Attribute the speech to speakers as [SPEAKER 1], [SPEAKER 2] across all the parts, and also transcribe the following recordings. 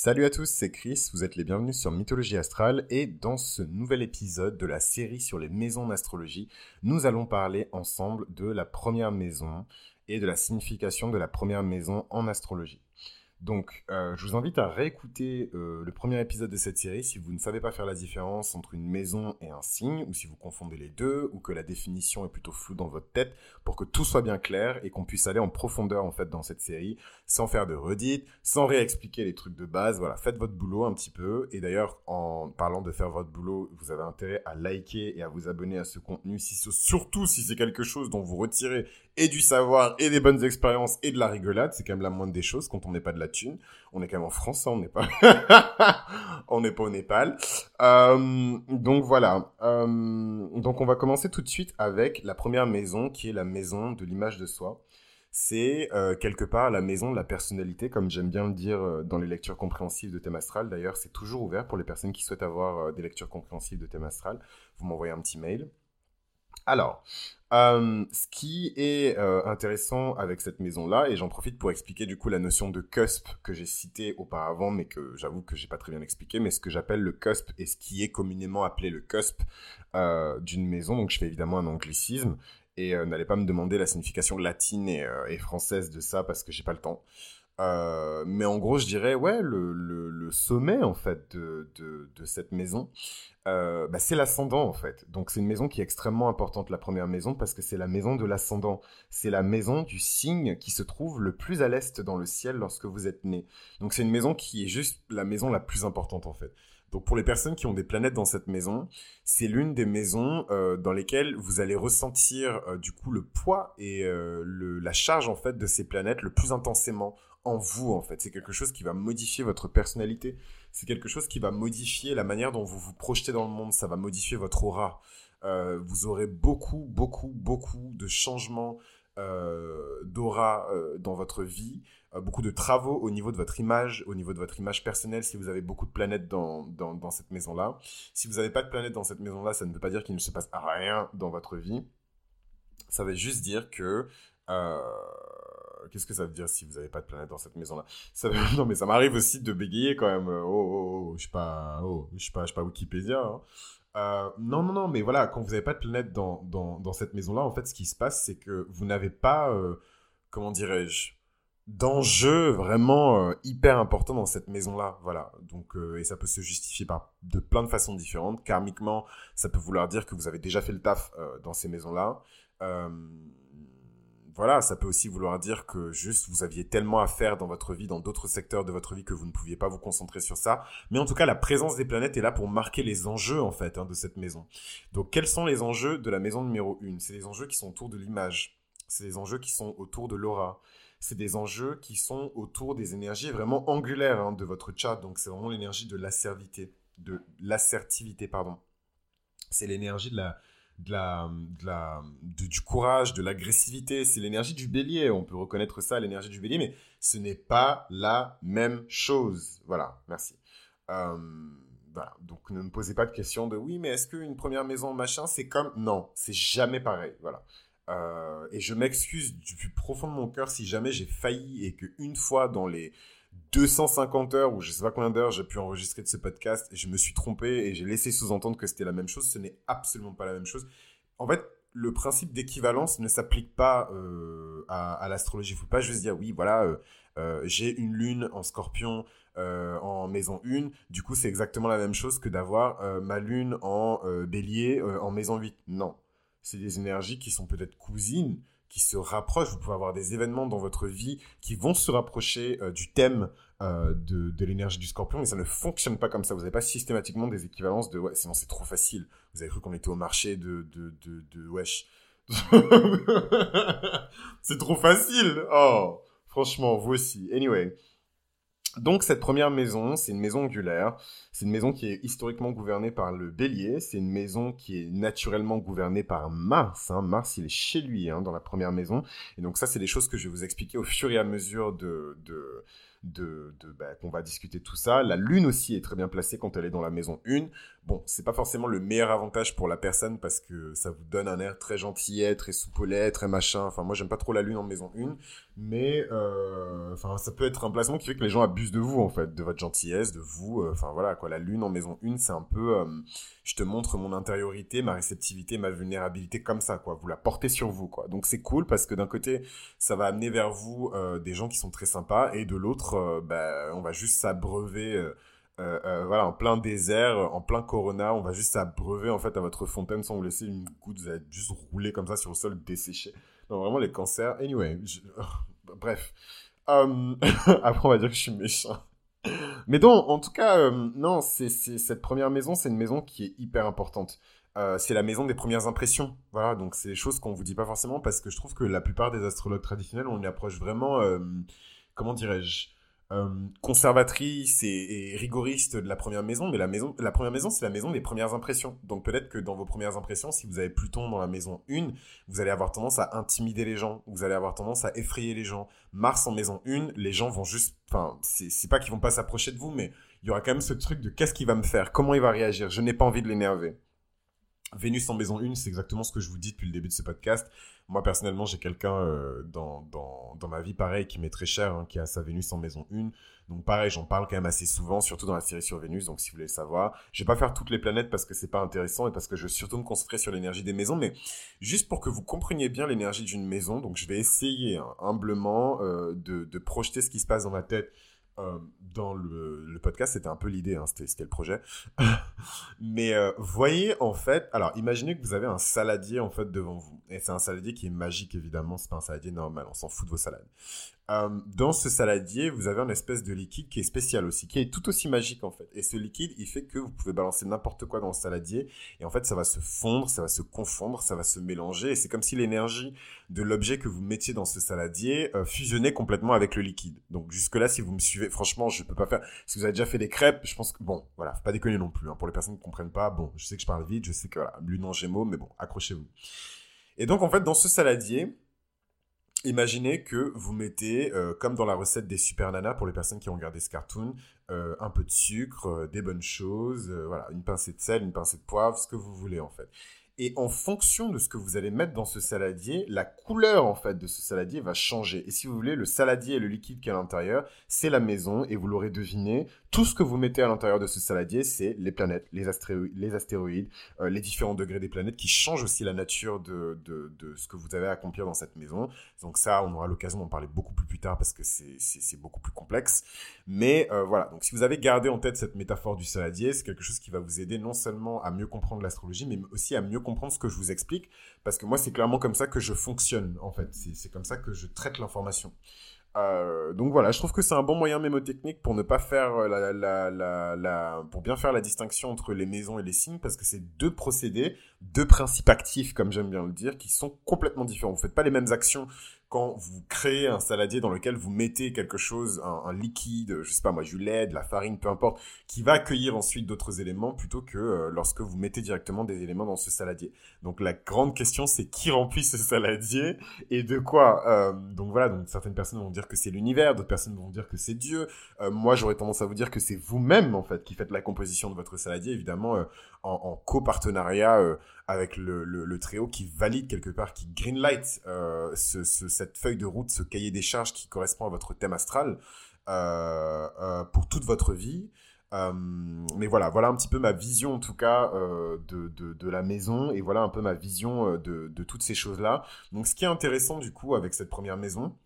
[SPEAKER 1] Salut à tous, c'est Chris, vous êtes les bienvenus sur Mythologie Astrale et dans ce nouvel épisode de la série sur les maisons d'astrologie, nous allons parler ensemble de la première maison et de la signification de la première maison en astrologie. Donc, euh, je vous invite à réécouter euh, le premier épisode de cette série si vous ne savez pas faire la différence entre une maison et un signe, ou si vous confondez les deux, ou que la définition est plutôt floue dans votre tête, pour que tout soit bien clair et qu'on puisse aller en profondeur en fait dans cette série, sans faire de redites, sans réexpliquer les trucs de base. Voilà, faites votre boulot un petit peu. Et d'ailleurs, en parlant de faire votre boulot, vous avez intérêt à liker et à vous abonner à ce contenu, si surtout si c'est quelque chose dont vous retirez et du savoir et des bonnes expériences et de la rigolade, c'est quand même la moindre des choses quand on n'est pas de la On est quand même en France, hein, on n'est pas, on n'est pas au Népal. Euh, donc voilà. Euh, donc on va commencer tout de suite avec la première maison qui est la maison de l'image de soi. C'est euh, quelque part la maison de la personnalité, comme j'aime bien le dire dans les lectures compréhensives de thème astral. D'ailleurs, c'est toujours ouvert pour les personnes qui souhaitent avoir des lectures compréhensives de thème astral. Vous m'envoyez un petit mail. Alors, euh, ce qui est euh, intéressant avec cette maison-là, et j'en profite pour expliquer du coup la notion de cusp que j'ai cité auparavant, mais que j'avoue que j'ai pas très bien expliqué, mais ce que j'appelle le cusp et ce qui est communément appelé le cusp euh, d'une maison. Donc je fais évidemment un anglicisme et n'allez pas me demander la signification latine et, et française de ça parce que j'ai pas le temps. Euh, mais en gros, je dirais, ouais, le, sommet, en fait, de, cette maison, euh, bah, c'est l'ascendant, en fait. Donc, c'est une maison qui est extrêmement importante, la première maison, parce que c'est la maison de l'ascendant. C'est la maison du signe qui se trouve le plus à l'est dans le ciel lorsque vous êtes né. Donc, c'est une maison qui est juste la maison la plus importante, en fait. Donc pour les personnes qui ont des planètes dans cette maison, c'est l'une des maisons euh, dans lesquelles vous allez ressentir du coup le poids et la charge en fait de ces planètes le plus intensément en vous, en fait. C'est quelque chose qui va modifier votre personnalité. C'est quelque chose qui va modifier la manière dont vous vous projetez dans le monde. Ça va modifier votre aura. Euh, vous aurez beaucoup, beaucoup, beaucoup de changements euh, d'aura euh, dans votre vie. Beaucoup de travaux au niveau de votre image, au niveau de votre image personnelle, si vous avez beaucoup de planètes dans, dans, cette maison-là. Si vous n'avez pas de planètes dans cette maison-là, ça ne veut pas dire qu'il ne se passe rien dans votre vie. Ça veut juste dire que qu'est-ce que ça veut dire si vous n'avez pas de planète dans cette maison-là? Non, mais ça m'arrive aussi de bégayer quand même. Oh, oh, oh, je suis pas, oh, suis pas, pas Wikipédia. Hein. Euh, non, non, non, mais voilà, quand vous n'avez pas de planète dans, dans, dans cette maison-là, en fait, ce qui se passe, c'est que vous n'avez pas, euh, comment dirais-je, d'enjeux vraiment euh, hyper importants dans cette maison-là. Voilà. Donc, euh, et ça peut se justifier par de plein de façons différentes. Karmiquement, ça peut vouloir dire que vous avez déjà fait le taf euh, dans ces maisons-là. Euh, voilà, ça peut aussi vouloir dire que juste vous aviez tellement à faire dans votre vie, dans d'autres secteurs de votre vie, que vous ne pouviez pas vous concentrer sur ça. Mais en tout cas, la présence des planètes est là pour marquer les enjeux, en fait, hein, de cette maison. Donc, quels sont les enjeux de la maison numéro 1 C'est les enjeux qui sont autour de l'image. C'est les enjeux qui sont autour de l'aura. C'est des enjeux qui sont autour des énergies vraiment angulaires hein, de votre chart. Donc, c'est vraiment l'énergie de l'assertivité, de l'assertivité, pardon. C'est l'énergie de la, de la, de du courage, de l'agressivité. C'est l'énergie du bélier. On peut reconnaître ça, l'énergie du bélier, mais ce n'est pas la même chose. Voilà, merci. Euh, voilà. Donc ne me posez pas de questions de oui, mais est-ce qu'une première maison, machin, c'est comme. Non, c'est jamais pareil. Voilà. Euh, et je m'excuse du plus profond de mon cœur si jamais j'ai failli et qu'une fois dans les 250 heures ou je sais pas combien d'heures j'ai pu enregistrer de ce podcast et je me suis trompé et j'ai laissé sous-entendre que c'était la même chose. Ce n'est absolument pas la même chose. En fait, le principe d'équivalence ne s'applique pas euh, à, l'astrologie. Il faut pas juste dire oui, voilà, euh, euh, j'ai une lune en scorpion en maison 1. Du coup, c'est exactement la même chose que d'avoir ma lune en bélier en maison 8. Non. C'est des énergies qui sont peut-être cousines, qui se rapprochent. Vous pouvez avoir des événements dans votre vie qui vont se rapprocher euh, du thème euh, de, de l'énergie du scorpion, mais ça ne fonctionne pas comme ça. Vous n'avez pas systématiquement des équivalences de ouais, sinon c'est trop facile. Vous avez cru qu'on était au marché de, de, de, de wesh. c'est trop facile. Oh, franchement, vous aussi. Anyway. Donc cette première maison, c'est une maison angulaire, c'est une maison qui est historiquement gouvernée par le bélier, c'est une maison qui est naturellement gouvernée par Mars, hein. Mars il est chez lui hein, dans la première maison, et donc ça c'est des choses que je vais vous expliquer au fur et à mesure de, de, de, bah, qu'on va discuter tout ça. La lune aussi est très bien placée quand elle est dans la maison 1. Bon, c'est pas forcément le meilleur avantage pour la personne parce que ça vous donne un air très gentillet, très soupolé, très machin. Enfin, moi, j'aime pas trop la lune en maison 1, mais euh, enfin, ça peut être un placement qui fait que les gens abusent de vous en fait, de votre gentillesse, de vous. Euh, enfin voilà quoi, la lune en maison 1, c'est un peu, euh, je te montre mon intériorité, ma réceptivité, ma vulnérabilité comme ça quoi. Vous la portez sur vous quoi. Donc c'est cool parce que d'un côté, ça va amener vers vous des gens qui sont très sympas et de l'autre euh, bah, on va juste s'abreuver. Euh, euh, voilà, en plein désert, en plein corona, on va juste s'abreuver en fait à votre fontaine sans vous laisser une goutte, vous allez juste rouler comme ça sur le sol desséché. Non, vraiment les cancers. Anyway, bref. Après, on va dire que je suis méchant. Mais donc, en tout cas, non, c'est cette première maison, c'est une maison qui est hyper importante. c'est la maison des premières impressions. Voilà, donc c'est des choses qu'on vous dit pas forcément parce que je trouve que la plupart des astrologues traditionnels, on approche vraiment, comment dirais-je, euh, conservatrice et, rigoriste de la première maison, mais la maison, la première maison, c'est la maison des premières impressions. Donc peut-être que dans vos premières impressions, si vous avez Pluton dans la maison 1, vous allez avoir tendance à intimider les gens, vous allez avoir tendance à effrayer les gens. Mars en maison 1, les gens vont juste, enfin, c'est pas qu'ils vont pas s'approcher de vous, mais il y aura quand même ce truc de qu'est-ce qu'il va me faire, comment il va réagir, je n'ai pas envie de l'énerver. Vénus en maison 1, c'est exactement ce que je vous dis depuis le début de ce podcast. Moi, personnellement, j'ai quelqu'un euh, dans, dans, dans, ma vie, pareil, qui m'est très cher, hein, qui a sa Vénus en maison 1. Donc, pareil, j'en parle quand même assez souvent, surtout dans la série sur Vénus. Donc, si vous voulez le savoir, je vais pas faire toutes les planètes parce que c'est pas intéressant et parce que je veux surtout me concentrer sur l'énergie des maisons, mais juste pour que vous compreniez bien l'énergie d'une maison. Donc, je vais essayer hein, humblement euh, de, de projeter ce qui se passe dans ma tête euh, dans le, podcast, c'était un peu l'idée, hein, c'était le projet. Mais euh, voyez en fait, alors imaginez que vous avez un saladier en fait devant vous, et c'est un saladier qui est magique évidemment, c'est pas un saladier normal, on s'en fout de vos salades. Euh, dans ce saladier, vous avez un espèce de liquide qui est spécial aussi, qui est tout aussi magique en fait. Et ce liquide, il fait que vous pouvez balancer n'importe quoi dans le saladier, et en fait, ça va se fondre, ça va se confondre, ça va se mélanger, et c'est comme si l'énergie de l'objet que vous mettiez dans ce saladier euh, fusionnait complètement avec le liquide. Donc jusque là, si vous me suivez, franchement, je peux pas faire. Si vous avez déjà fait des crêpes, je pense que bon, voilà, faut pas déconner non plus. Hein. Pour les personnes qui comprennent pas, bon, je sais que je parle vite, je sais que voilà, lune en Gémeaux, mais bon, accrochez-vous. Et donc en fait, dans ce saladier, Imaginez que vous mettez, euh, comme dans la recette des super nanas pour les personnes qui ont regardé ce cartoon, euh, un peu de sucre, euh, des bonnes choses, voilà, une pincée de sel, une pincée de poivre, ce que vous voulez en fait. Et en fonction de ce que vous allez mettre dans ce saladier, la couleur en fait de ce saladier va changer. Et si vous voulez, le saladier et le liquide qui est à l'intérieur, c'est la maison. Et vous l'aurez deviné, tout ce que vous mettez à l'intérieur de ce saladier, c'est les planètes, les, astéroïdes, les, astéroïdes euh, les différents degrés des planètes qui changent aussi la nature de, de, de, ce que vous avez à accomplir dans cette maison. Donc ça, on aura l'occasion d'en parler beaucoup plus plus tard parce que c'est beaucoup plus complexe. Mais euh, voilà, donc si vous avez gardé en tête cette métaphore du saladier, c'est quelque chose qui va vous aider non seulement à mieux comprendre l'astrologie, mais aussi à mieux comprendre ce que je vous explique, parce que moi, c'est clairement comme ça que je fonctionne, en fait. C'est comme ça que je traite l'information. Euh, donc voilà, je trouve que c'est un bon moyen mémotechnique pour ne pas faire la, la, la, pour bien faire la distinction entre les maisons et les signes parce que c'est deux procédés, deux principes actifs comme j'aime bien le dire, qui sont complètement différents. Vous faites pas les mêmes actions quand vous créez un saladier dans lequel vous mettez quelque chose, un, liquide, je sais pas moi, du lait, de la farine, peu importe, qui va accueillir ensuite d'autres éléments plutôt que euh, lorsque vous mettez directement des éléments dans ce saladier. Donc la grande question c'est qui remplit ce saladier et de quoi. Euh, donc voilà, donc certaines personnes vont dire que c'est l'univers, d'autres personnes vont dire que c'est Dieu. Euh, moi j'aurais tendance à vous dire que c'est vous-même en fait qui faites la composition de votre saladier, évidemment en, en copartenariat avec le, le, tréau qui valide quelque part, qui greenlight euh, ce, ce, cette feuille de route, ce cahier des charges qui correspond à votre thème astral euh, euh, pour toute votre vie. Euh, mais voilà, voilà un petit peu ma vision en tout cas euh, de, la maison et voilà un peu ma vision euh, de, de toutes ces choses-là. Donc ce qui est intéressant du coup avec cette première maison,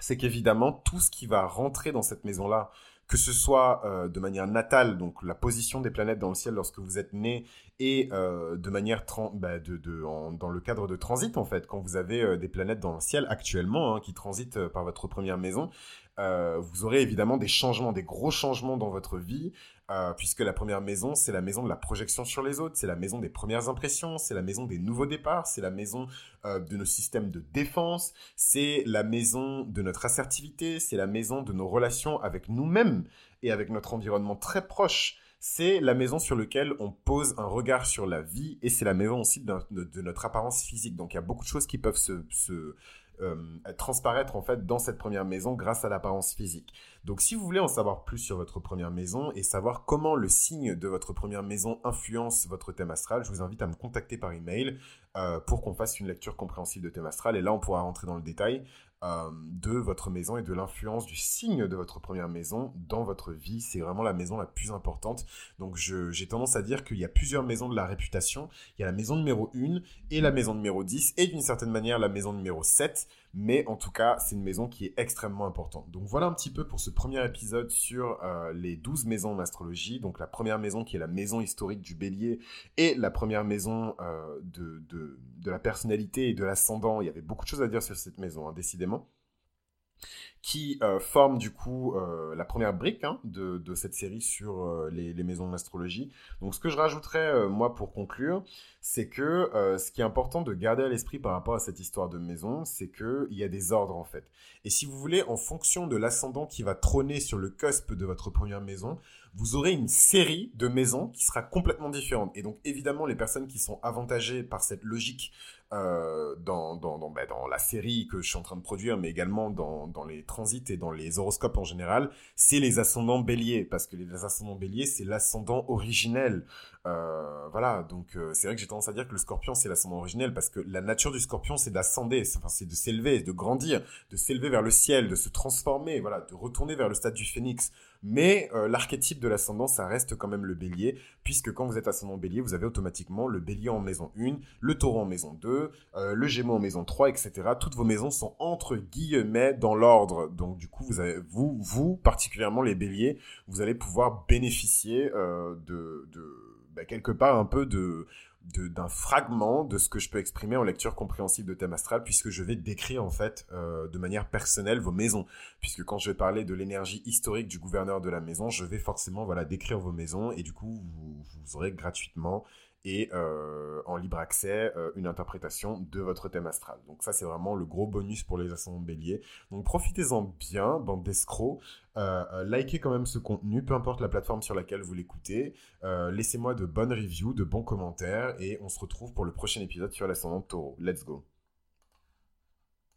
[SPEAKER 1] c'est qu'évidemment tout ce qui va rentrer dans cette maison-là, que ce soit euh, de manière natale, donc la position des planètes dans le ciel lorsque vous êtes né, et euh, de manière bah, dans le cadre de transit en fait, quand vous avez euh, des planètes dans le ciel actuellement hein, qui transitent par votre première maison, vous aurez évidemment des changements, des gros changements dans votre vie, euh, puisque la première maison, c'est la maison de la projection sur les autres, c'est la maison des premières impressions, c'est la maison des nouveaux départs, c'est la maison euh, de nos systèmes de défense, c'est la maison de notre assertivité, c'est la maison de nos relations avec nous-mêmes et avec notre environnement très proche. C'est la maison sur laquelle on pose un regard sur la vie et c'est la maison aussi de, notre apparence physique. Donc il y a beaucoup de choses qui peuvent se transparaître en fait dans cette première maison grâce à l'apparence physique. Donc si vous voulez en savoir plus sur votre première maison et savoir comment le signe de votre première maison influence votre thème astral, je vous invite à me contacter par email euh, pour qu'on fasse une lecture compréhensible de thème astral et là on pourra rentrer dans le détail. Euh, de votre maison et de l'influence du signe de votre première maison dans votre vie. C'est vraiment la maison la plus importante. Donc j'ai tendance à dire qu'il y a plusieurs maisons de la réputation. Il y a la maison numéro 1 et la maison numéro 10 et d'une certaine manière la maison numéro 7. Mais en tout cas, c'est une maison qui est extrêmement importante. Donc voilà un petit peu pour ce premier épisode sur euh, les 12 maisons en astrologie. Donc la première maison qui est la maison historique du bélier et la première maison euh, de, la personnalité et de l'ascendant. Il y avait beaucoup de choses à dire sur cette maison, hein, décidément qui euh, forme du coup euh, la première brique hein, de, cette série sur euh, les, les, maisons d'astrologie. Donc ce que je rajouterais moi pour conclure, c'est que ce qui est important de garder à l'esprit par rapport à cette histoire de maison, c'est qu'il y a des ordres en fait. Et si vous voulez, en fonction de l'ascendant qui va trôner sur le cusp de votre première maison, vous aurez une série de maisons qui sera complètement différente. Et donc évidemment, les personnes qui sont avantagées par cette logique euh, dans, dans, dans, bah, dans, la série que je suis en train de produire, mais également dans, les transits et dans les horoscopes en général, c'est les ascendants béliers, parce que les ascendants béliers, c'est l'ascendant originel. Euh, voilà, donc euh, c'est vrai que j'ai tendance à dire que le scorpion, c'est l'ascendant originel, parce que la nature du scorpion, c'est d'ascender, enfin, c'est de s'élever, de grandir, de s'élever vers le ciel, de se transformer, voilà, de retourner vers le stade du phénix. Mais euh, l'archétype de l'ascendant, ça reste quand même le bélier, puisque quand vous êtes ascendant bélier, vous avez automatiquement le bélier en maison 1, le taureau en maison 2, euh, le gémeaux en maison 3, etc. Toutes vos maisons sont entre guillemets dans l'ordre. Donc du coup, vous, vous, particulièrement les béliers, vous allez pouvoir bénéficier euh, de, de bah, quelque part un peu de d'un fragment de ce que je peux exprimer en lecture compréhensible de thème astral, puisque je vais décrire en fait euh, de manière personnelle vos maisons. Puisque quand je vais parler de l'énergie historique du gouverneur de la maison, je vais forcément voilà décrire vos maisons et du coup vous, vous aurez gratuitement et euh, en libre accès euh, une interprétation de votre thème astral. Donc ça c'est vraiment le gros bonus pour les ascendants bélier. Donc profitez-en bien, bande d'escrocs. Euh, likez quand même ce contenu, peu importe la plateforme sur laquelle vous l'écoutez. Laissez-moi de bonnes reviews, de bons commentaires et on se retrouve pour le prochain épisode sur l'ascendant taureau. Let's go